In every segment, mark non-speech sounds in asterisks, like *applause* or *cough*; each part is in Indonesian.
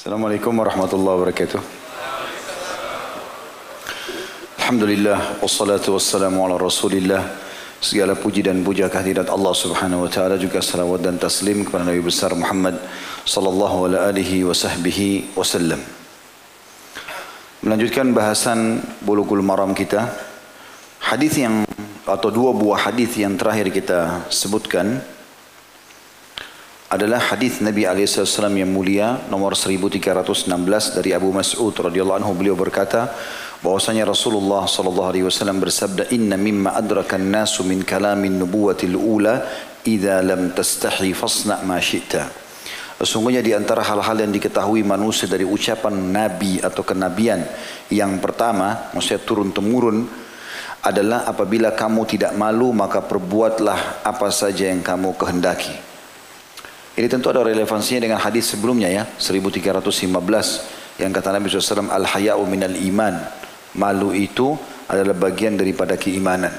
Assalamualaikum warahmatullahi wabarakatuh. Alhamdulillah wassalatu wassalamu ala Rasulillah. Segala puji dan puja kehadirat Allah Subhanahu wa taala juga salawat dan taslim kepada Nabi besar Muhammad sallallahu alaihi wa wasallam. Melanjutkan bahasan Bulughul Maram kita. Hadis yang atau dua buah hadis yang terakhir kita sebutkan adalah hadis Nabi SAW yang mulia nomor 1316 dari Abu Mas'ud radhiyallahu anhu. Beliau berkata bahwasanya Rasulullah sallallahu alaihi wasallam bersabda inna mimma adraka an-nasu min kalamin nubuwatil ula idza lam tastahi fasna ma syi'ta. Sesungguhnya di antara hal-hal yang diketahui manusia dari ucapan nabi atau kenabian yang pertama maksudnya turun temurun adalah apabila kamu tidak malu maka perbuatlah apa saja yang kamu kehendaki ini tentu ada relevansinya dengan hadis sebelumnya ya, 1315 yang kata Nabi SAW, Al-haya'u minal iman. Malu itu adalah bagian daripada keimanan.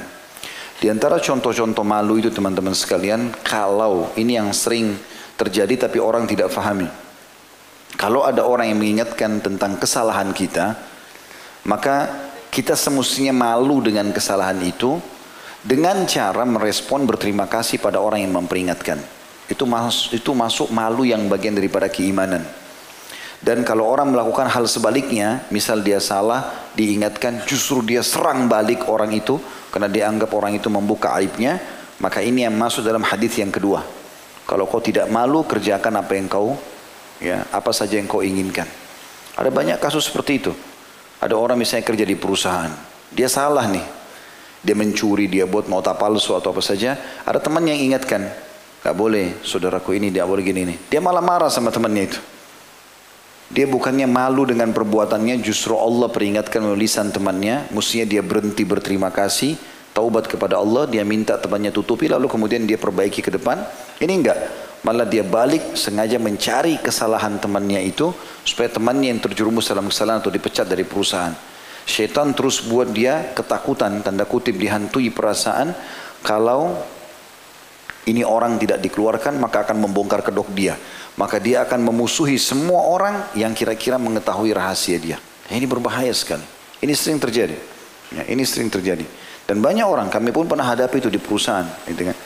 Di antara contoh-contoh malu itu teman-teman sekalian, kalau ini yang sering terjadi tapi orang tidak fahami. Kalau ada orang yang mengingatkan tentang kesalahan kita, maka kita semestinya malu dengan kesalahan itu dengan cara merespon berterima kasih pada orang yang memperingatkan. Itu, mas, itu masuk malu yang bagian daripada keimanan. Dan kalau orang melakukan hal sebaliknya, misal dia salah, diingatkan, justru dia serang balik orang itu, karena dia anggap orang itu membuka aibnya, maka ini yang masuk dalam hadis yang kedua. Kalau kau tidak malu, kerjakan apa yang kau, ya, apa saja yang kau inginkan. Ada banyak kasus seperti itu. Ada orang misalnya kerja di perusahaan, dia salah nih, dia mencuri, dia buat nota palsu atau apa saja. Ada teman yang ingatkan, Gak boleh saudaraku ini dia boleh gini nih. Dia malah marah sama temannya itu. Dia bukannya malu dengan perbuatannya, justru Allah peringatkan melalui lisan temannya. Mestinya dia berhenti berterima kasih, taubat kepada Allah, dia minta temannya tutupi, lalu kemudian dia perbaiki ke depan. Ini enggak. Malah dia balik sengaja mencari kesalahan temannya itu, supaya temannya yang terjerumus dalam kesalahan atau dipecat dari perusahaan. Syaitan terus buat dia ketakutan, tanda kutip dihantui perasaan, kalau ini orang tidak dikeluarkan maka akan membongkar kedok dia. Maka dia akan memusuhi semua orang yang kira-kira mengetahui rahasia dia. Ya, ini berbahaya sekali. Ini sering terjadi. Ya, ini sering terjadi. Dan banyak orang, kami pun pernah hadapi itu di perusahaan. Gitu kan.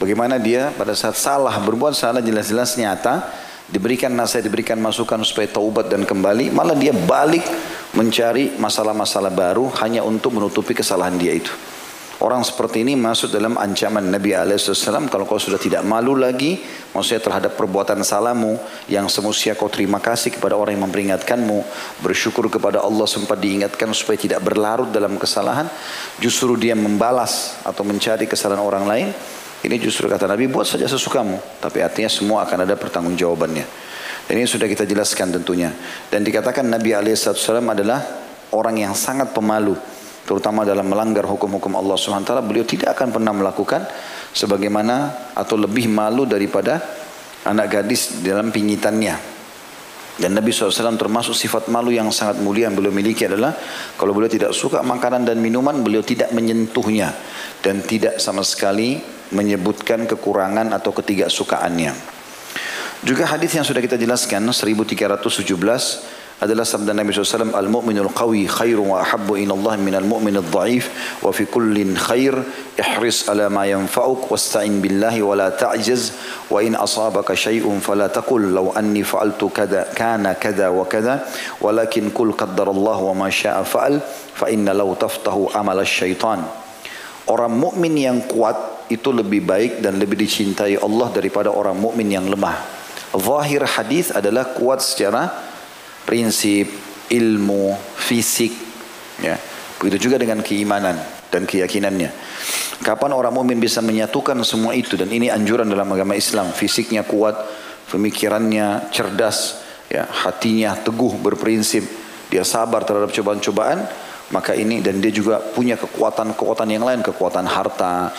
Bagaimana dia pada saat salah, berbuat salah jelas-jelas nyata, diberikan nasihat, diberikan masukan supaya taubat dan kembali, malah dia balik mencari masalah-masalah baru hanya untuk menutupi kesalahan dia itu. Orang seperti ini masuk dalam ancaman Nabi SAW kalau kau sudah tidak malu lagi maksudnya terhadap perbuatan salahmu yang semestinya kau terima kasih kepada orang yang memperingatkanmu bersyukur kepada Allah sempat diingatkan supaya tidak berlarut dalam kesalahan justru dia membalas atau mencari kesalahan orang lain ini justru kata Nabi buat saja sesukamu. Tapi artinya semua akan ada pertanggungjawabannya. Dan ini sudah kita jelaskan tentunya. Dan dikatakan Nabi SAW adalah orang yang sangat pemalu terutama dalam melanggar hukum-hukum Allah SWT beliau tidak akan pernah melakukan sebagaimana atau lebih malu daripada anak gadis dalam pingitannya. Dan Nabi SAW termasuk sifat malu yang sangat mulia yang beliau miliki adalah kalau beliau tidak suka makanan dan minuman beliau tidak menyentuhnya dan tidak sama sekali menyebutkan kekurangan atau ketidaksukaannya. Juga hadis yang sudah kita jelaskan 1317 adalah sabda Nabi SAW Al-mu'minul qawi khairu wa ahabbu ila Allah minal mu'minul dha'if wa fi kullin khair ihris ala ma yanfa'uk wasta'in billahi wa la ta'jaz wa in asabaka shay'un fala taqul law anni fa'altu kada kana kada wa kada walakin kul qaddara Allah wa ma sya'a fa'al fa inna law taftahu amal syaitan. Orang mukmin yang kuat itu lebih baik dan lebih dicintai Allah daripada orang mukmin yang lemah. Zahir hadis adalah kuat secara prinsip, ilmu, fisik. Ya. Begitu juga dengan keimanan dan keyakinannya. Kapan orang mukmin bisa menyatukan semua itu dan ini anjuran dalam agama Islam. Fisiknya kuat, pemikirannya cerdas, ya, hatinya teguh berprinsip, dia sabar terhadap cobaan-cobaan, maka ini dan dia juga punya kekuatan-kekuatan yang lain, kekuatan harta,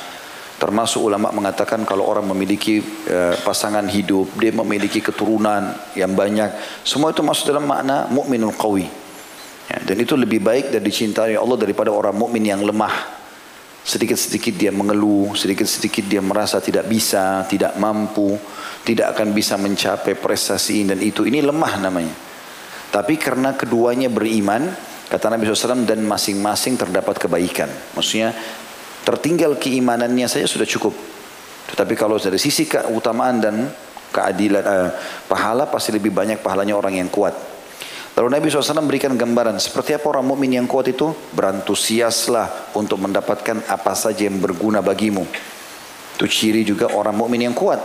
Termasuk ulama mengatakan kalau orang memiliki e, pasangan hidup, dia memiliki keturunan yang banyak, semua itu masuk dalam makna mukminul qawi. Ya, dan itu lebih baik dan dicintai Allah daripada orang mukmin yang lemah. Sedikit-sedikit dia mengeluh, sedikit-sedikit dia merasa tidak bisa, tidak mampu, tidak akan bisa mencapai prestasi dan itu. Ini lemah namanya. Tapi karena keduanya beriman, kata Nabi SAW, dan masing-masing terdapat kebaikan. Maksudnya tertinggal keimanannya saja sudah cukup. Tetapi kalau dari sisi keutamaan dan keadilan eh, pahala pasti lebih banyak pahalanya orang yang kuat. Lalu Nabi SAW berikan gambaran seperti apa orang mukmin yang kuat itu berantusiaslah untuk mendapatkan apa saja yang berguna bagimu. Itu ciri juga orang mukmin yang kuat.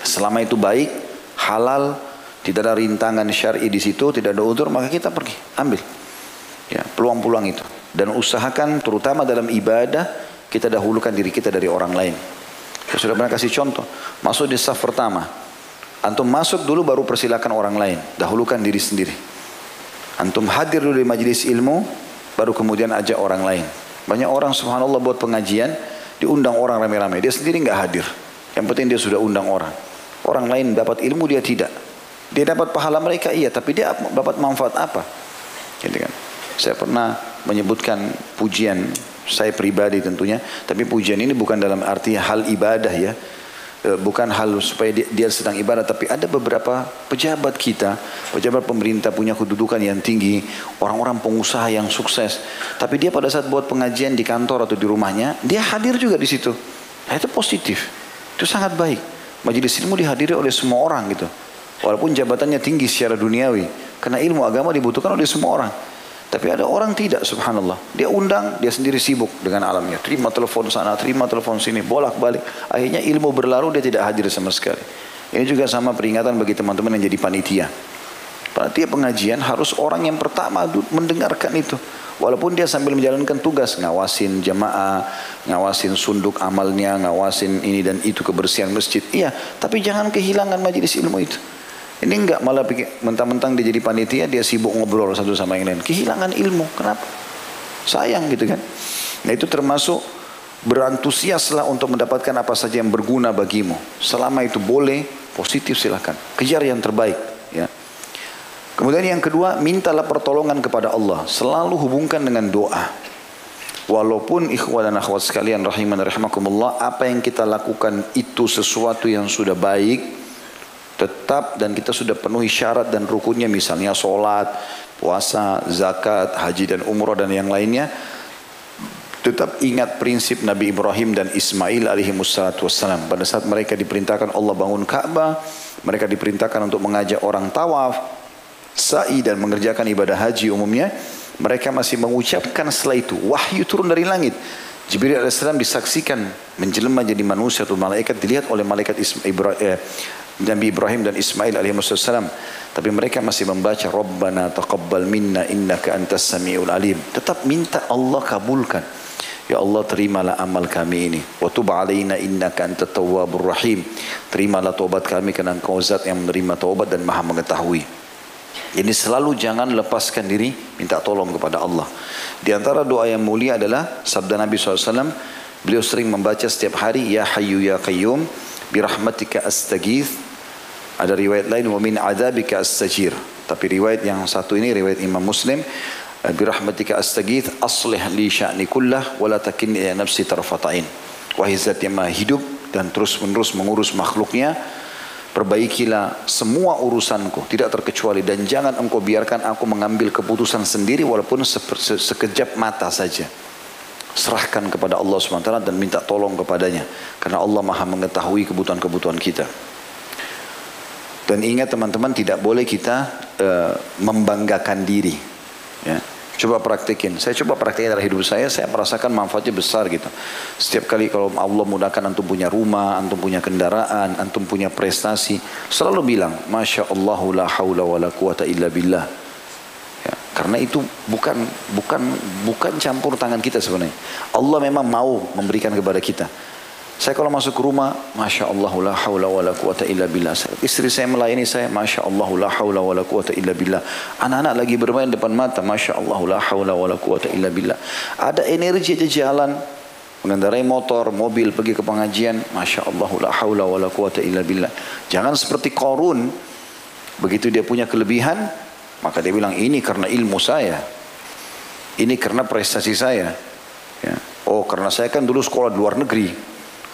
Selama itu baik, halal, tidak ada rintangan syar'i di situ, tidak ada udur, maka kita pergi, ambil. Ya, peluang-peluang itu. Dan usahakan terutama dalam ibadah kita dahulukan diri kita dari orang lain. Saya sudah pernah kasih contoh. Masuk di saf pertama. Antum masuk dulu baru persilakan orang lain. Dahulukan diri sendiri. Antum hadir dulu di majelis ilmu, baru kemudian ajak orang lain. Banyak orang subhanallah buat pengajian, diundang orang rame-rame. Dia sendiri nggak hadir. Yang penting dia sudah undang orang. Orang lain dapat ilmu, dia tidak. Dia dapat pahala mereka iya, tapi dia dapat manfaat apa? Gitu kan. Saya pernah menyebutkan pujian saya pribadi tentunya, tapi pujian ini bukan dalam arti hal ibadah ya. E, bukan hal supaya dia, dia sedang ibadah, tapi ada beberapa pejabat kita, pejabat pemerintah punya kedudukan yang tinggi, orang-orang pengusaha yang sukses, tapi dia pada saat buat pengajian di kantor atau di rumahnya, dia hadir juga di situ. Nah, itu positif, itu sangat baik. Majelis ilmu dihadiri oleh semua orang gitu. Walaupun jabatannya tinggi secara duniawi. Karena ilmu agama dibutuhkan oleh semua orang. Tapi ada orang tidak subhanallah. Dia undang, dia sendiri sibuk dengan alamnya. Terima telepon sana, terima telepon sini, bolak-balik. Akhirnya ilmu berlalu dia tidak hadir sama sekali. Ini juga sama peringatan bagi teman-teman yang jadi panitia. Panitia pengajian harus orang yang pertama mendengarkan itu. Walaupun dia sambil menjalankan tugas ngawasin jamaah, ngawasin sunduk amalnya, ngawasin ini dan itu kebersihan masjid. Iya, tapi jangan kehilangan majelis ilmu itu. Ini enggak malah pikir mentang-mentang dia jadi panitia dia sibuk ngobrol satu sama yang lain. Kehilangan ilmu. Kenapa? Sayang gitu kan. Nah itu termasuk berantusiaslah untuk mendapatkan apa saja yang berguna bagimu. Selama itu boleh, positif silahkan. Kejar yang terbaik. Ya. Kemudian yang kedua, mintalah pertolongan kepada Allah. Selalu hubungkan dengan doa. Walaupun ikhwan dan akhwat sekalian rahiman rahimakumullah, apa yang kita lakukan itu sesuatu yang sudah baik, tetap dan kita sudah penuhi syarat dan rukunnya misalnya solat, puasa, zakat, haji dan umrah dan yang lainnya tetap ingat prinsip Nabi Ibrahim dan Ismail alaihi wassalam. Pada saat mereka diperintahkan Allah bangun Ka'bah mereka diperintahkan untuk mengajak orang tawaf sa'i dan mengerjakan ibadah haji umumnya mereka masih mengucapkan setelah itu wahyu turun dari langit. Jibril AS disaksikan menjelma jadi manusia atau malaikat dilihat oleh malaikat Ibrahim, eh, Nabi Ibrahim dan Ismail alaihissalam. Tapi mereka masih membaca Rabbana taqabbal minna innaka antas samiul alim. Tetap minta Allah kabulkan. Ya Allah terimalah amal kami ini. Wa tub alaina innaka antat tawwabur rahim. Terimalah taubat kami karena engkau zat yang menerima taubat dan maha mengetahui. Jadi selalu jangan lepaskan diri minta tolong kepada Allah. Di antara doa yang mulia adalah sabda Nabi SAW. Beliau sering membaca setiap hari Ya Hayyu Ya Qayyum Birahmatika Astagith ada riwayat lain wa min adzabika astajir. Tapi riwayat yang satu ini riwayat Imam Muslim birahmatika astagith aslih li sya'ni kullah wa la takinni ila nafsi tarfatain. Wahai zat yang maha hidup dan terus menerus mengurus makhluknya perbaikilah semua urusanku tidak terkecuali dan jangan engkau biarkan aku mengambil keputusan sendiri walaupun sekejap mata saja serahkan kepada Allah SWT dan minta tolong kepadanya karena Allah maha mengetahui kebutuhan-kebutuhan kita dan ingat teman-teman tidak boleh kita uh, membanggakan diri. Ya. Coba praktekin. Saya coba praktekin dalam hidup saya, saya merasakan manfaatnya besar gitu. Setiap kali kalau Allah mudahkan antum punya rumah, antum punya kendaraan, antum punya prestasi, selalu bilang, Masya Allah la hawla wa la quwata illa billah. Ya, karena itu bukan bukan bukan campur tangan kita sebenarnya. Allah memang mau memberikan kepada kita. Saya kalau masuk ke rumah, Masya Allah la hawla wa la quwata illa billah. Istri saya melayani saya, Masya Allah la hawla wa la quwata illa billah. Anak-anak lagi bermain depan mata, Masya Allah la hawla wa la quwata illa billah. Ada energi aja jalan, mengendarai motor, mobil, pergi ke pengajian, Masya Allah la hawla wa la quwata illa billah. Jangan seperti korun, begitu dia punya kelebihan, maka dia bilang, ini karena ilmu saya. Ini karena prestasi saya. Ya. Oh karena saya kan dulu sekolah luar negeri.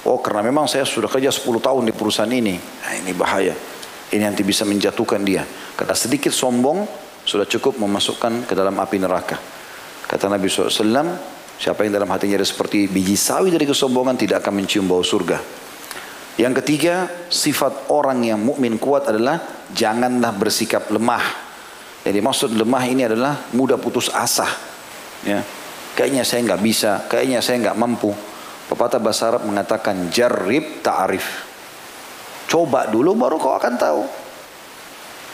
Oh karena memang saya sudah kerja 10 tahun di perusahaan ini. Nah ini bahaya. Ini nanti bisa menjatuhkan dia. Karena sedikit sombong sudah cukup memasukkan ke dalam api neraka. Kata Nabi SAW, siapa yang dalam hatinya ada seperti biji sawi dari kesombongan tidak akan mencium bau surga. Yang ketiga, sifat orang yang mukmin kuat adalah janganlah bersikap lemah. Jadi maksud lemah ini adalah mudah putus asa. Ya. Kayaknya saya nggak bisa, kayaknya saya nggak mampu. Pepatah bahasa Arab mengatakan jarib ta'arif. Coba dulu baru kau akan tahu.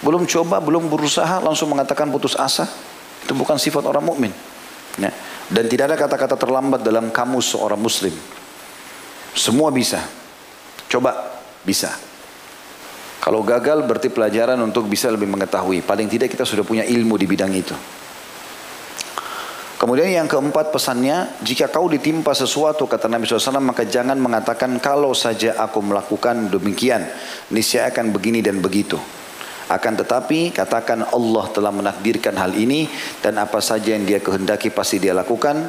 Belum coba, belum berusaha langsung mengatakan putus asa. Itu bukan sifat orang mukmin. Ya. Dan tidak ada kata-kata terlambat dalam kamus seorang muslim. Semua bisa. Coba, bisa. Kalau gagal berarti pelajaran untuk bisa lebih mengetahui. Paling tidak kita sudah punya ilmu di bidang itu. Kemudian yang keempat pesannya, jika kau ditimpa sesuatu kata Nabi SAW maka jangan mengatakan kalau saja aku melakukan demikian, niscaya akan begini dan begitu. Akan tetapi katakan Allah telah menakdirkan hal ini dan apa saja yang dia kehendaki pasti dia lakukan.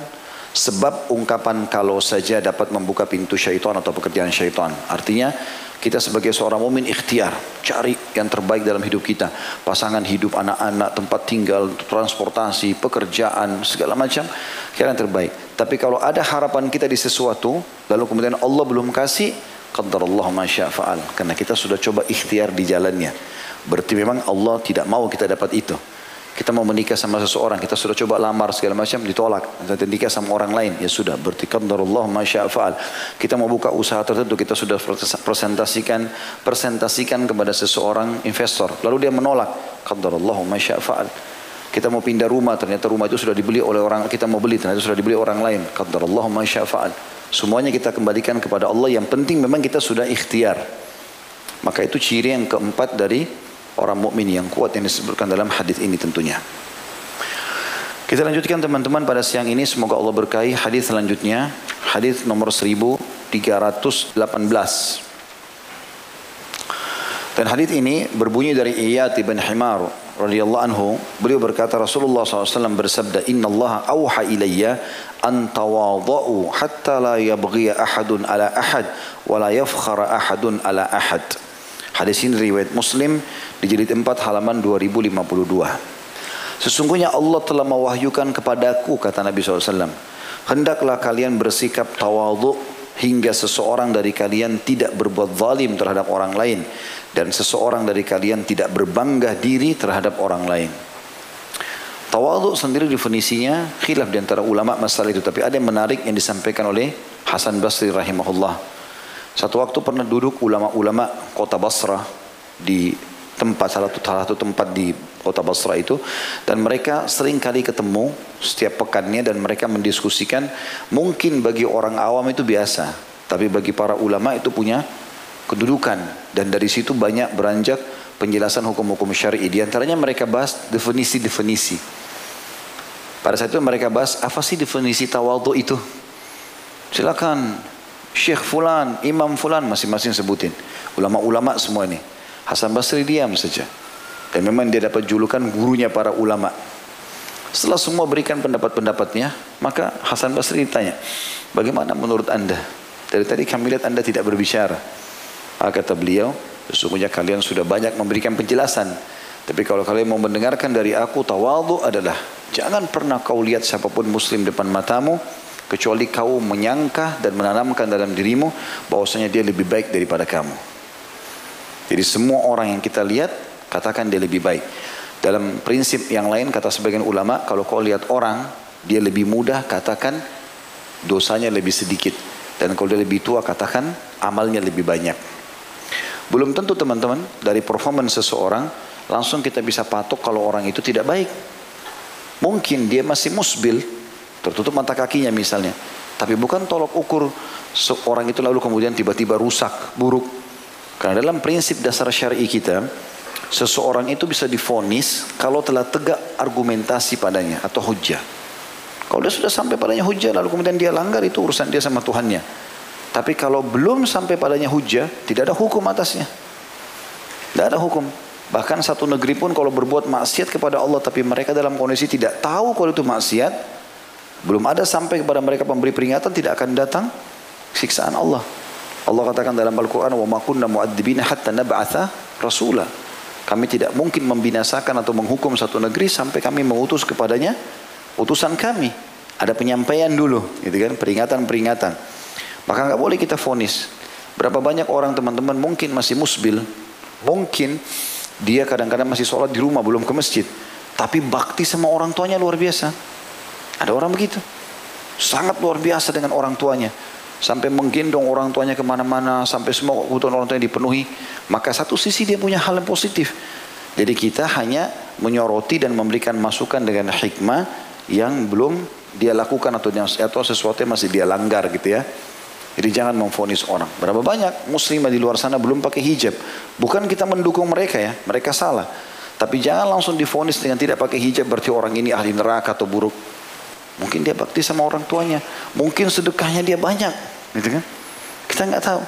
Sebab ungkapan kalau saja dapat membuka pintu syaitan atau pekerjaan syaitan. Artinya kita sebagai seorang mumin ikhtiar, cari yang terbaik dalam hidup kita. Pasangan hidup, anak-anak, tempat tinggal, transportasi, pekerjaan, segala macam. Kira yang terbaik. Tapi kalau ada harapan kita di sesuatu, lalu kemudian Allah belum kasih, qadarallahu ma fa'al. Karena kita sudah coba ikhtiar di jalannya. Berarti memang Allah tidak mau kita dapat itu. Kita mau menikah sama seseorang, kita sudah coba lamar segala macam ditolak. Kita nikah sama orang lain, ya sudah berarti qadarullah masya'fa'al. Kita mau buka usaha tertentu, kita sudah presentasikan presentasikan kepada seseorang investor, lalu dia menolak. Qadarullah masya'fa'al. Kita mau pindah rumah, ternyata rumah itu sudah dibeli oleh orang, kita mau beli, ternyata sudah dibeli orang lain. Qadarullah masya'fa'al. Semuanya kita kembalikan kepada Allah. Yang penting memang kita sudah ikhtiar. Maka itu ciri yang keempat dari orang mukmin yang kuat yang disebutkan dalam hadis ini tentunya. Kita lanjutkan teman-teman pada siang ini semoga Allah berkahi hadis selanjutnya hadis nomor 1318. Dan hadis ini berbunyi dari Iyad bin Himar radhiyallahu anhu beliau berkata Rasulullah SAW bersabda Inna Allah awha ilayya an tawadha'u hatta la yabghiya ahadun ala ahad wa la yafkhara ahadun ala ahad Hadis ini riwayat Muslim di jilid 4 halaman 2052. Sesungguhnya Allah telah mewahyukan kepadaku kata Nabi SAW. Hendaklah kalian bersikap tawadhu hingga seseorang dari kalian tidak berbuat zalim terhadap orang lain dan seseorang dari kalian tidak berbangga diri terhadap orang lain. Tawadhu sendiri definisinya khilaf di antara ulama masalah itu tapi ada yang menarik yang disampaikan oleh Hasan Basri rahimahullah. Satu waktu pernah duduk ulama-ulama kota Basra di tempat salah satu, salah satu tempat di kota Basra itu dan mereka sering kali ketemu setiap pekannya dan mereka mendiskusikan mungkin bagi orang awam itu biasa tapi bagi para ulama itu punya kedudukan. Dan dari situ banyak beranjak penjelasan hukum-hukum syar'i. Di antaranya mereka bahas definisi-definisi. Pada saat itu mereka bahas apa sih definisi tawadhu itu? Silakan Syekh Fulan, Imam Fulan masing-masing sebutin. Ulama-ulama semua ini. Hasan Basri diam saja. Dan memang dia dapat julukan gurunya para ulama. Setelah semua berikan pendapat-pendapatnya, maka Hasan Basri ditanya, bagaimana menurut anda? Dari tadi kami lihat anda tidak berbicara. Ah, kata beliau, sesungguhnya kalian sudah banyak memberikan penjelasan. Tapi kalau kalian mau mendengarkan dari aku, tawadhu adalah jangan pernah kau lihat siapa pun muslim depan matamu, kecuali kau menyangka dan menanamkan dalam dirimu bahwasanya dia lebih baik daripada kamu. Jadi semua orang yang kita lihat katakan dia lebih baik. Dalam prinsip yang lain kata sebagian ulama kalau kau lihat orang dia lebih mudah katakan dosanya lebih sedikit dan kalau dia lebih tua katakan amalnya lebih banyak. Belum tentu teman-teman dari performance seseorang langsung kita bisa patok kalau orang itu tidak baik. Mungkin dia masih musbil, tertutup mata kakinya misalnya. Tapi bukan tolok ukur seorang itu lalu kemudian tiba-tiba rusak, buruk. Karena dalam prinsip dasar syari kita, seseorang itu bisa difonis kalau telah tegak argumentasi padanya atau hujah. Kalau dia sudah sampai padanya hujah lalu kemudian dia langgar itu urusan dia sama Tuhannya. Tapi kalau belum sampai padanya hujah, tidak ada hukum atasnya. Tidak ada hukum. Bahkan satu negeri pun kalau berbuat maksiat kepada Allah tapi mereka dalam kondisi tidak tahu kalau itu maksiat, belum ada sampai kepada mereka pemberi peringatan tidak akan datang siksaan Allah. Allah katakan dalam Al-Quran, وَمَا كُنَّا مُعَدِّبِينَ حَتَّى نَبْعَثَ رَسُولًا Kami tidak mungkin membinasakan atau menghukum satu negeri sampai kami mengutus kepadanya utusan kami. Ada penyampaian dulu, gitu kan? Peringatan-peringatan. Maka nggak boleh kita fonis. Berapa banyak orang teman-teman mungkin masih musbil, mungkin dia kadang-kadang masih sholat di rumah belum ke masjid, tapi bakti sama orang tuanya luar biasa. Ada orang begitu, sangat luar biasa dengan orang tuanya sampai menggendong orang tuanya ke mana-mana, sampai semua kebutuhan orang tuanya dipenuhi, maka satu sisi dia punya hal yang positif. Jadi kita hanya menyoroti dan memberikan masukan dengan hikmah yang belum dia lakukan atau, atau sesuatu yang masih dia langgar gitu ya. Jadi jangan memfonis orang. Berapa banyak muslimah di luar sana belum pakai hijab. Bukan kita mendukung mereka ya, mereka salah. Tapi jangan langsung difonis dengan tidak pakai hijab berarti orang ini ahli neraka atau buruk. Mungkin dia bakti sama orang tuanya. Mungkin sedekahnya dia banyak. Gitu kan? Kita nggak tahu.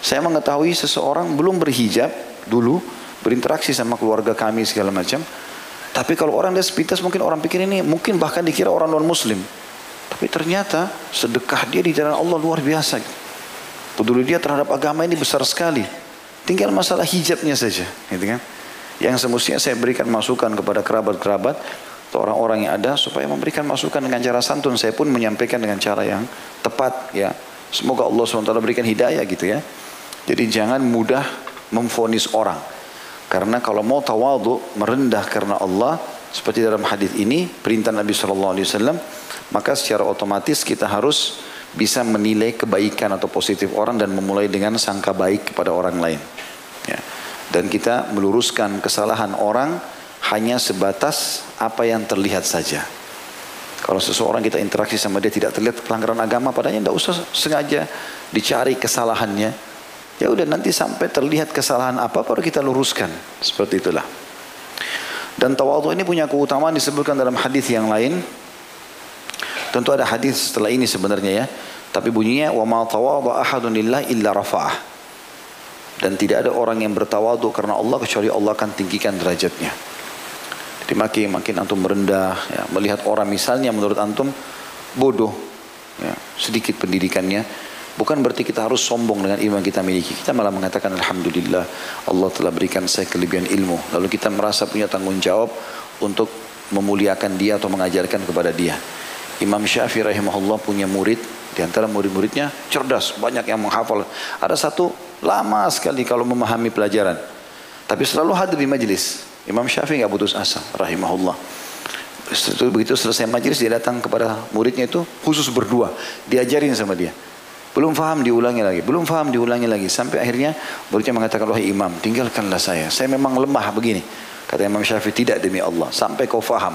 Saya mengetahui seseorang belum berhijab dulu, berinteraksi sama keluarga kami segala macam. Tapi kalau orang dia sepintas mungkin orang pikir ini mungkin bahkan dikira orang non muslim. Tapi ternyata sedekah dia di jalan Allah luar biasa. Peduli dia terhadap agama ini besar sekali. Tinggal masalah hijabnya saja, gitu kan? Yang semestinya saya berikan masukan kepada kerabat-kerabat atau orang-orang yang ada supaya memberikan masukan dengan cara santun. Saya pun menyampaikan dengan cara yang tepat ya. Semoga Allah SWT berikan hidayah gitu ya. Jadi jangan mudah memfonis orang. Karena kalau mau tawadu merendah karena Allah seperti dalam hadis ini perintah Nabi Shallallahu Alaihi Wasallam maka secara otomatis kita harus bisa menilai kebaikan atau positif orang dan memulai dengan sangka baik kepada orang lain. Ya. Dan kita meluruskan kesalahan orang hanya sebatas apa yang terlihat saja. Kalau seseorang kita interaksi sama dia tidak terlihat pelanggaran agama padanya tidak usah sengaja dicari kesalahannya. Ya udah nanti sampai terlihat kesalahan apa baru kita luruskan. Seperti itulah. Dan tawadhu ini punya keutamaan disebutkan dalam hadis yang lain. Tentu ada hadis setelah ini sebenarnya ya. Tapi bunyinya wa ma tawadhu ahadun lillah illa rafa'ah. Dan tidak ada orang yang bertawadhu karena Allah kecuali Allah akan tinggikan derajatnya. Jadi makin makin antum merendah, ya, melihat orang misalnya menurut antum bodoh, ya, sedikit pendidikannya, bukan berarti kita harus sombong dengan ilmu yang kita miliki. Kita malah mengatakan Alhamdulillah Allah telah berikan saya kelebihan ilmu. Lalu kita merasa punya tanggung jawab untuk memuliakan dia atau mengajarkan kepada dia. Imam Syafi'i rahimahullah punya murid, di antara murid-muridnya cerdas, banyak yang menghafal. Ada satu lama sekali kalau memahami pelajaran. Tapi selalu hadir di majelis. Imam Syafi'i nggak putus asa, rahimahullah. Begitu selesai majelis dia datang kepada muridnya itu khusus berdua, diajarin sama dia. Belum faham diulangi lagi, belum faham diulangi lagi. Sampai akhirnya muridnya mengatakan, wahai imam, tinggalkanlah saya. Saya memang lemah begini. Kata Imam Syafi'i, tidak demi Allah. Sampai kau faham.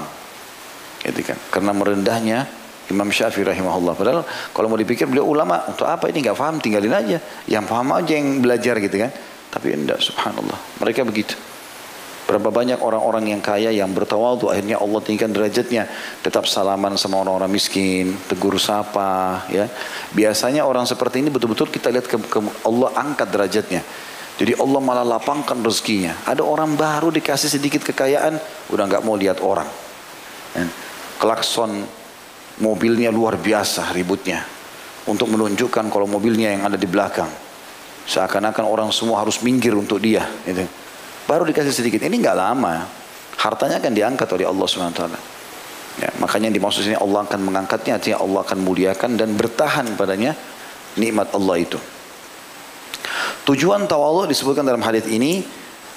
Gitu kan. Karena merendahnya Imam Syafi'i rahimahullah. Padahal kalau mau dipikir beliau ulama, untuk apa ini nggak faham, tinggalin aja. Yang paham aja yang belajar gitu kan. Tapi enggak, subhanallah. Mereka begitu. Berapa banyak orang-orang yang kaya yang bertawadu akhirnya Allah tinggikan derajatnya. Tetap salaman sama orang-orang miskin, tegur sapa. ya. Biasanya orang seperti ini betul-betul kita lihat ke, ke Allah angkat derajatnya. Jadi Allah malah lapangkan rezekinya. Ada orang baru dikasih sedikit kekayaan, udah nggak mau lihat orang. Ya. Klakson mobilnya luar biasa ributnya. Untuk menunjukkan kalau mobilnya yang ada di belakang. Seakan-akan orang semua harus minggir untuk dia. Gitu. Baru dikasih sedikit. Ini nggak lama. Hartanya akan diangkat oleh Allah SWT. Ya, makanya di maksud ini Allah akan mengangkatnya, artinya Allah akan muliakan dan bertahan padanya nikmat Allah itu. Tujuan tawallu disebutkan dalam hadis ini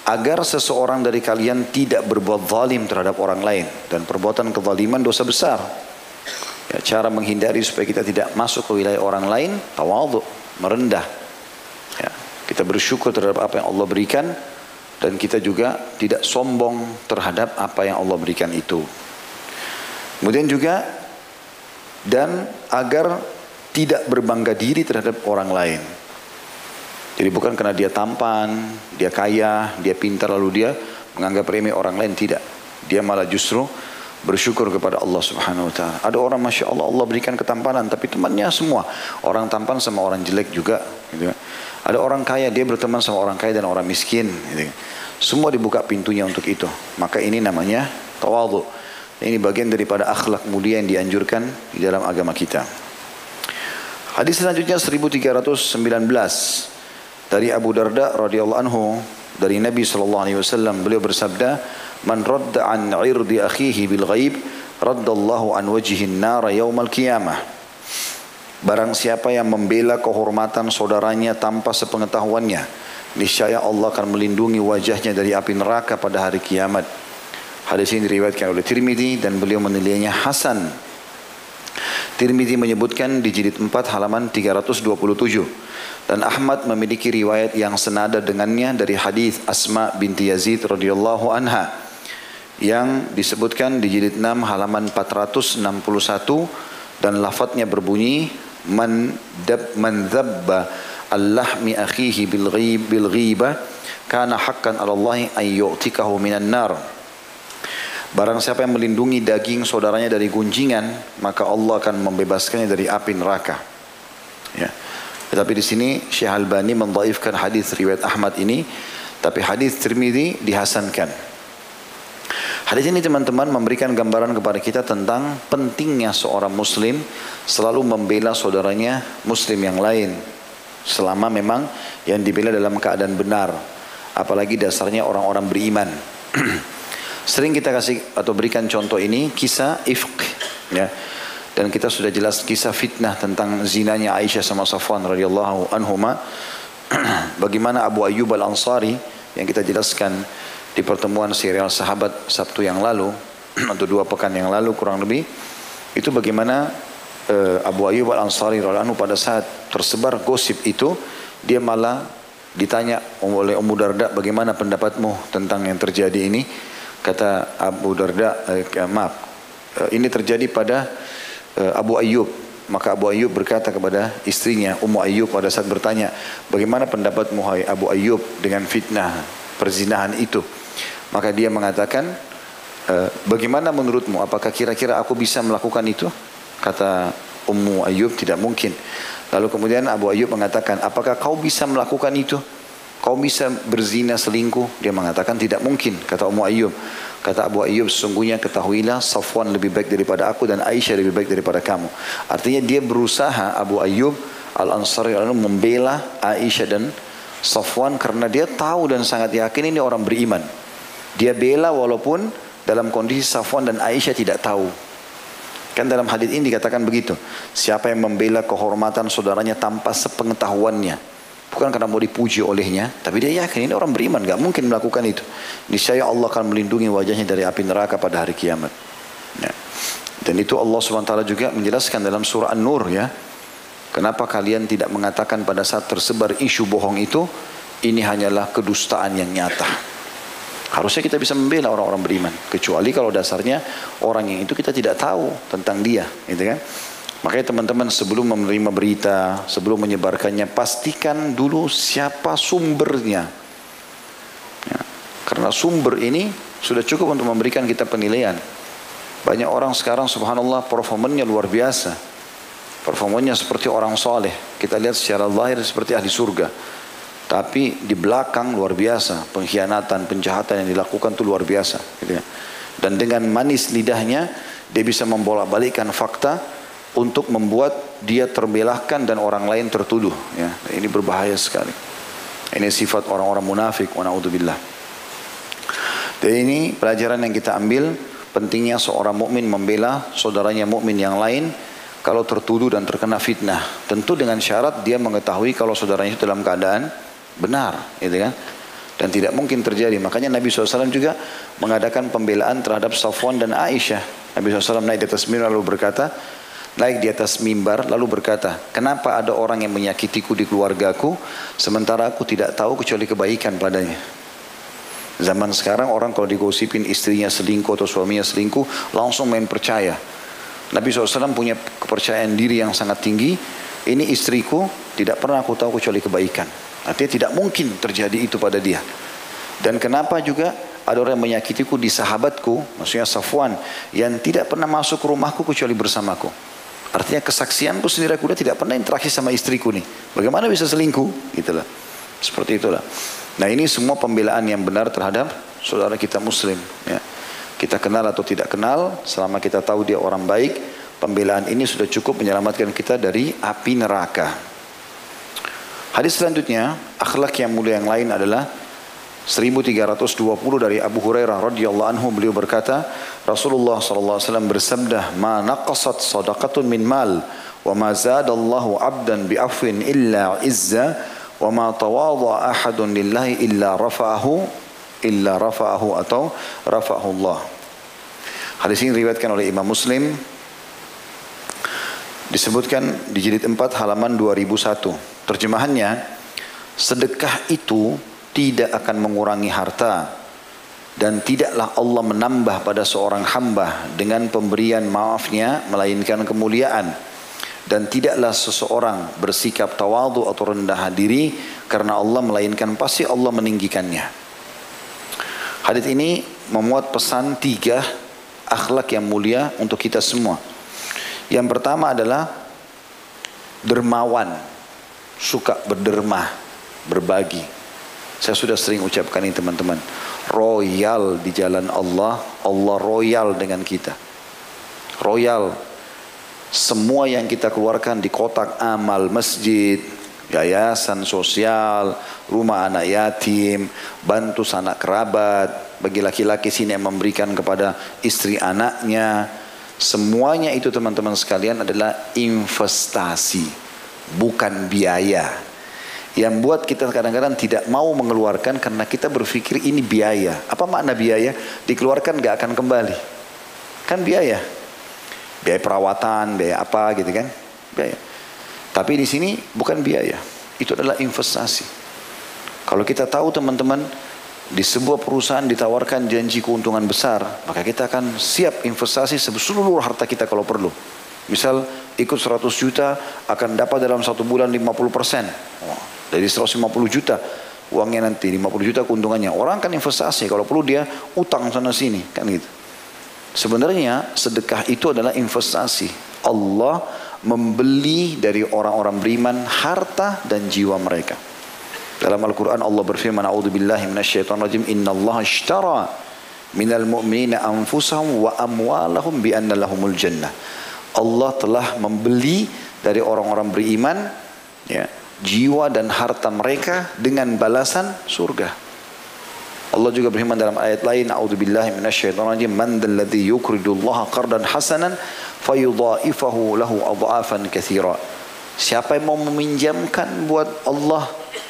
agar seseorang dari kalian tidak berbuat zalim terhadap orang lain dan perbuatan kezaliman dosa besar. Ya, cara menghindari supaya kita tidak masuk ke wilayah orang lain, tawadhu, merendah. Ya, kita bersyukur terhadap apa yang Allah berikan dan kita juga tidak sombong terhadap apa yang Allah berikan itu. Kemudian juga dan agar tidak berbangga diri terhadap orang lain. Jadi bukan karena dia tampan, dia kaya, dia pintar lalu dia menganggap remeh orang lain tidak. Dia malah justru bersyukur kepada Allah Subhanahu wa taala. Ada orang Masya Allah Allah berikan ketampanan tapi temannya semua orang tampan sama orang jelek juga gitu. Ada orang kaya dia berteman sama orang kaya dan orang miskin gitu. Semua dibuka pintunya untuk itu. Maka ini namanya tawadhu. Ini bagian daripada akhlak mulia yang dianjurkan di dalam agama kita. Hadis selanjutnya 1319 dari Abu Darda radhiyallahu anhu dari Nabi sallallahu alaihi wasallam beliau bersabda man radda an irdi akhihi bil ghaib raddallahu an wajhihi an-nar yaumal qiyamah Barang siapa yang membela kehormatan saudaranya tanpa sepengetahuannya, niscaya Allah akan melindungi wajahnya dari api neraka pada hari kiamat. Hadis ini diriwayatkan oleh Tirmidzi dan beliau menilainya hasan. Tirmidzi menyebutkan di jilid 4 halaman 327 dan Ahmad memiliki riwayat yang senada dengannya dari hadis Asma binti Yazid radhiyallahu anha yang disebutkan di jilid 6 halaman 461 dan lafadznya berbunyi man dab man dhabba al-lahmi akhihi bil ghib bil ghiba kana haqqan 'ala Allah yu'tikahu minan nar Barang siapa yang melindungi daging saudaranya dari gunjingan, maka Allah akan membebaskannya dari api neraka. Ya. Tetapi di sini Syekh Albani hadis riwayat Ahmad ini, tapi hadis Tirmidzi dihasankan. Hadis ini teman-teman memberikan gambaran kepada kita tentang pentingnya seorang muslim selalu membela saudaranya muslim yang lain selama memang yang dibela dalam keadaan benar apalagi dasarnya orang-orang beriman *clears throat* Sering kita kasih atau berikan contoh ini kisah ifq ya. Dan kita sudah jelas kisah fitnah tentang zinanya Aisyah sama Safwan radhiyallahu anhuma. *clears throat* Bagaimana Abu Ayyub Al-Ansari yang kita jelaskan di pertemuan serial sahabat Sabtu yang lalu *clears throat* atau dua pekan yang lalu kurang lebih itu bagaimana uh, Abu Ayyub Al-Ansari radhiyallahu pada saat tersebar gosip itu dia malah ditanya oleh Ummu Darda bagaimana pendapatmu tentang yang terjadi ini Kata Abu Darda, eh, maaf, eh, ini terjadi pada eh, Abu Ayyub. Maka Abu Ayyub berkata kepada istrinya, Ummu Ayyub pada saat bertanya, bagaimana pendapat Muhai Abu Ayyub dengan fitnah perzinahan itu? Maka dia mengatakan, eh, bagaimana menurutmu? Apakah kira-kira aku bisa melakukan itu? Kata Ummu Ayyub, tidak mungkin. Lalu kemudian Abu Ayyub mengatakan, apakah kau bisa melakukan itu? Kau bisa berzina selingkuh? Dia mengatakan tidak mungkin. Kata Ummu Ayyub. Kata Abu Ayyub sesungguhnya ketahuilah Safwan lebih baik daripada aku dan Aisyah lebih baik daripada kamu. Artinya dia berusaha Abu Ayyub Al-Ansari lalu membela Aisyah dan Safwan karena dia tahu dan sangat yakin ini orang beriman. Dia bela walaupun dalam kondisi Safwan dan Aisyah tidak tahu. Kan dalam hadis ini dikatakan begitu. Siapa yang membela kehormatan saudaranya tanpa sepengetahuannya. Bukan karena mau dipuji olehnya, tapi dia yakin ini orang beriman, gak mungkin melakukan itu. Niscaya Allah akan melindungi wajahnya dari api neraka pada hari kiamat. Ya. Dan itu Allah SWT juga menjelaskan dalam surah An-Nur ya. Kenapa kalian tidak mengatakan pada saat tersebar isu bohong itu, ini hanyalah kedustaan yang nyata. Harusnya kita bisa membela orang-orang beriman. Kecuali kalau dasarnya orang yang itu kita tidak tahu tentang dia. Gitu kan? Makanya teman-teman sebelum menerima berita, sebelum menyebarkannya, pastikan dulu siapa sumbernya. Ya, karena sumber ini sudah cukup untuk memberikan kita penilaian. Banyak orang sekarang subhanallah performanya luar biasa. Performanya seperti orang soleh. Kita lihat secara lahir seperti ahli surga. Tapi di belakang luar biasa. Pengkhianatan, penjahatan yang dilakukan itu luar biasa. Gitu ya. Dan dengan manis lidahnya, dia bisa membolak-balikkan fakta untuk membuat dia terbelahkan dan orang lain tertuduh ya ini berbahaya sekali ini sifat orang-orang munafik wa dan ini pelajaran yang kita ambil pentingnya seorang mukmin membela saudaranya mukmin yang lain kalau tertuduh dan terkena fitnah tentu dengan syarat dia mengetahui kalau saudaranya itu dalam keadaan benar gitu kan dan tidak mungkin terjadi makanya Nabi SAW juga mengadakan pembelaan terhadap Safwan dan Aisyah Nabi SAW naik di atas mimbar lalu berkata naik di atas mimbar lalu berkata, kenapa ada orang yang menyakitiku di keluargaku sementara aku tidak tahu kecuali kebaikan padanya. Zaman sekarang orang kalau digosipin istrinya selingkuh atau suaminya selingkuh langsung main percaya. Nabi SAW punya kepercayaan diri yang sangat tinggi. Ini istriku tidak pernah aku tahu kecuali kebaikan. Artinya tidak mungkin terjadi itu pada dia. Dan kenapa juga ada orang yang menyakitiku di sahabatku, maksudnya Safwan, yang tidak pernah masuk rumahku kecuali bersamaku. Artinya kesaksianku sendiri aku tidak pernah interaksi sama istriku nih. Bagaimana bisa selingkuh? Itulah. Seperti itulah. Nah ini semua pembelaan yang benar terhadap saudara kita muslim. Ya. Kita kenal atau tidak kenal, selama kita tahu dia orang baik, Pembelaan ini sudah cukup menyelamatkan kita dari api neraka. Hadis selanjutnya, akhlak yang mulia yang lain adalah 1320 dari Abu Hurairah radhiyallahu anhu beliau berkata, Rasulullah sallallahu alaihi wasallam bersabda, "Ma naqasat sadaqatun min mal wa ma zadallahu 'abdan bi afwin illa izza wa ma tawadha ahadun lillahi illa rafa'ahu illa rafa'ahu atau rafa'ahu Allah." Hadis ini diriwayatkan oleh Imam Muslim disebutkan di jilid 4 halaman 2001. Terjemahannya, sedekah itu tidak akan mengurangi harta dan tidaklah Allah menambah pada seorang hamba dengan pemberian maafnya melainkan kemuliaan dan tidaklah seseorang bersikap tawadu atau rendah diri karena Allah melainkan pasti Allah meninggikannya. Hadis ini memuat pesan tiga akhlak yang mulia untuk kita semua. Yang pertama adalah dermawan, suka berderma, berbagi. Saya sudah sering ucapkan ini teman-teman. Royal di jalan Allah, Allah royal dengan kita. Royal. Semua yang kita keluarkan di kotak amal masjid, yayasan sosial, rumah anak yatim, bantu sanak kerabat, bagi laki-laki sini yang memberikan kepada istri anaknya, Semuanya itu teman-teman sekalian adalah investasi, bukan biaya. Yang buat kita kadang-kadang tidak mau mengeluarkan karena kita berpikir ini biaya. Apa makna biaya? Dikeluarkan gak akan kembali. Kan biaya. Biaya perawatan, biaya apa gitu kan? Biaya. Tapi di sini bukan biaya. Itu adalah investasi. Kalau kita tahu teman-teman di sebuah perusahaan ditawarkan janji keuntungan besar, maka kita akan siap investasi seluruh harta kita kalau perlu. Misal ikut 100 juta akan dapat dalam satu bulan 50 persen. Dari 150 juta uangnya nanti 50 juta keuntungannya. Orang kan investasi kalau perlu dia utang sana sini kan gitu. Sebenarnya sedekah itu adalah investasi. Allah membeli dari orang-orang beriman harta dan jiwa mereka. Dalam Al-Quran Allah berfirman, A'udhu billahi minasyaitan rajim, Inna Allah ishtara minal mu'minina anfusahum wa amwalahum bi anna lahumul jannah. Allah telah membeli dari orang-orang beriman ya, jiwa dan harta mereka dengan balasan surga. Allah juga berfirman dalam ayat lain, A'udhu billahi minasyaitan rajim, Man dalladhi yukridullaha qardan hasanan fayudha'ifahu lahu adha'afan kathira. Siapa yang mau meminjamkan buat Allah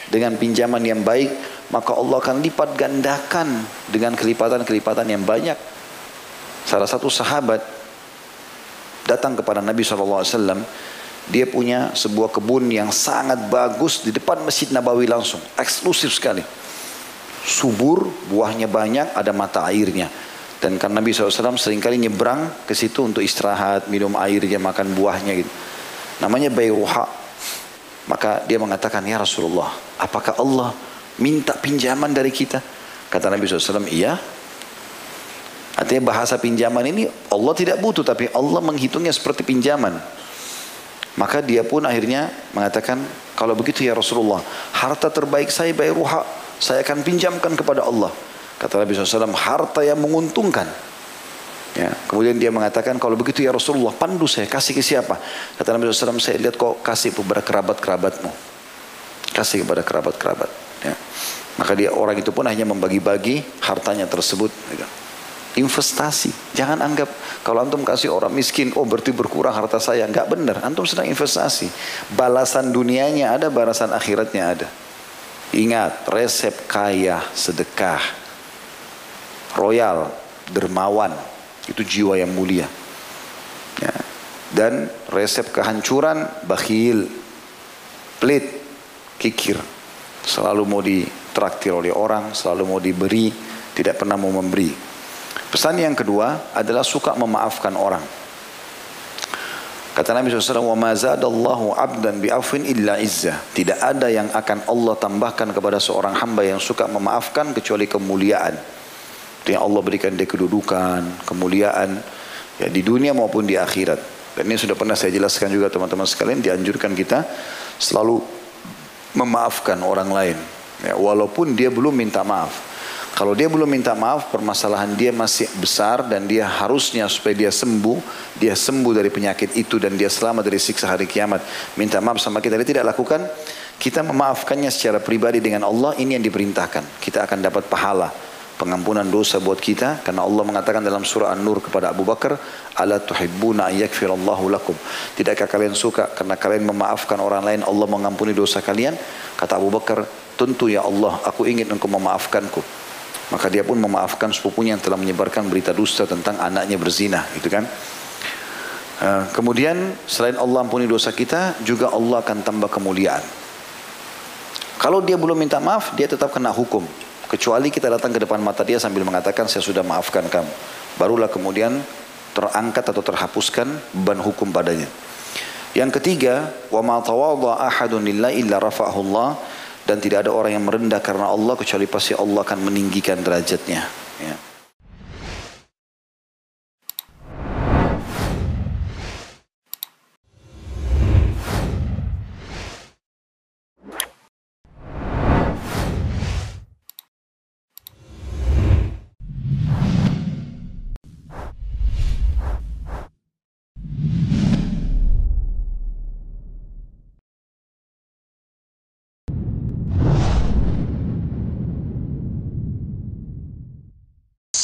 dengan pinjaman yang baik, maka Allah akan lipat gandakan dengan kelipatan-kelipatan yang banyak. Salah satu sahabat datang kepada Nabi SAW, dia punya sebuah kebun yang sangat bagus di depan Masjid Nabawi langsung, eksklusif sekali. Subur, buahnya banyak, ada mata airnya. Dan karena Nabi SAW sering kali nyebrang ke situ untuk istirahat, minum airnya, makan buahnya gitu. Namanya Bayruha. Maka dia mengatakan, Ya Rasulullah, apakah Allah minta pinjaman dari kita? Kata Nabi SAW, iya. Artinya bahasa pinjaman ini Allah tidak butuh, tapi Allah menghitungnya seperti pinjaman. Maka dia pun akhirnya mengatakan, kalau begitu ya Rasulullah, harta terbaik saya bayar ruha, saya akan pinjamkan kepada Allah. Kata Nabi SAW, harta yang menguntungkan. Ya, kemudian dia mengatakan kalau begitu ya Rasulullah pandu saya kasih ke siapa? Kata Nabi SAW saya lihat kok kasih kepada kerabat-kerabatmu. Kasih kepada kerabat-kerabat. Ya. Maka dia orang itu pun hanya membagi-bagi hartanya tersebut. Ya. Investasi. Jangan anggap kalau antum kasih orang miskin, oh berarti berkurang harta saya. Enggak benar. Antum sedang investasi. Balasan dunianya ada, balasan akhiratnya ada. Ingat, resep kaya, sedekah, royal, dermawan, itu jiwa yang mulia. Ya. Dan resep kehancuran bakhil, pelit, kikir. Selalu mau ditraktir oleh orang, selalu mau diberi, tidak pernah mau memberi. Pesan yang kedua adalah suka memaafkan orang. Kata Nabi SAW, وَمَا زَادَ اللَّهُ عَبْدًا بِعَفْوٍ إِلَّا إِزَّةً Tidak ada yang akan Allah tambahkan kepada seorang hamba yang suka memaafkan kecuali kemuliaan. yang Allah berikan dia kedudukan, kemuliaan ya di dunia maupun di akhirat. Dan ini sudah pernah saya jelaskan juga teman-teman sekalian dianjurkan kita selalu memaafkan orang lain ya, walaupun dia belum minta maaf. Kalau dia belum minta maaf, permasalahan dia masih besar dan dia harusnya supaya dia sembuh, dia sembuh dari penyakit itu dan dia selamat dari siksa hari kiamat. Minta maaf sama kita, dia tidak lakukan, kita memaafkannya secara pribadi dengan Allah, ini yang diperintahkan. Kita akan dapat pahala pengampunan dosa buat kita karena Allah mengatakan dalam surah An-Nur kepada Abu Bakar ala tuhibbuna yakfirallahu lakum. Tidakkah kalian suka? Karena kalian memaafkan orang lain Allah mengampuni dosa kalian. Kata Abu Bakar tentu ya Allah aku ingin engkau memaafkanku. Maka dia pun memaafkan sepupunya yang telah menyebarkan berita dusta tentang anaknya berzina gitu kan? Uh, kemudian selain Allah ampuni dosa kita juga Allah akan tambah kemuliaan. Kalau dia belum minta maaf dia tetap kena hukum Kecuali kita datang ke depan mata dia sambil mengatakan saya sudah maafkan kamu. Barulah kemudian terangkat atau terhapuskan beban hukum padanya. Yang ketiga, wa ma tawadha ahadun illa rafa'ahu Allah dan tidak ada orang yang merendah karena Allah kecuali pasti Allah akan meninggikan derajatnya. Ya.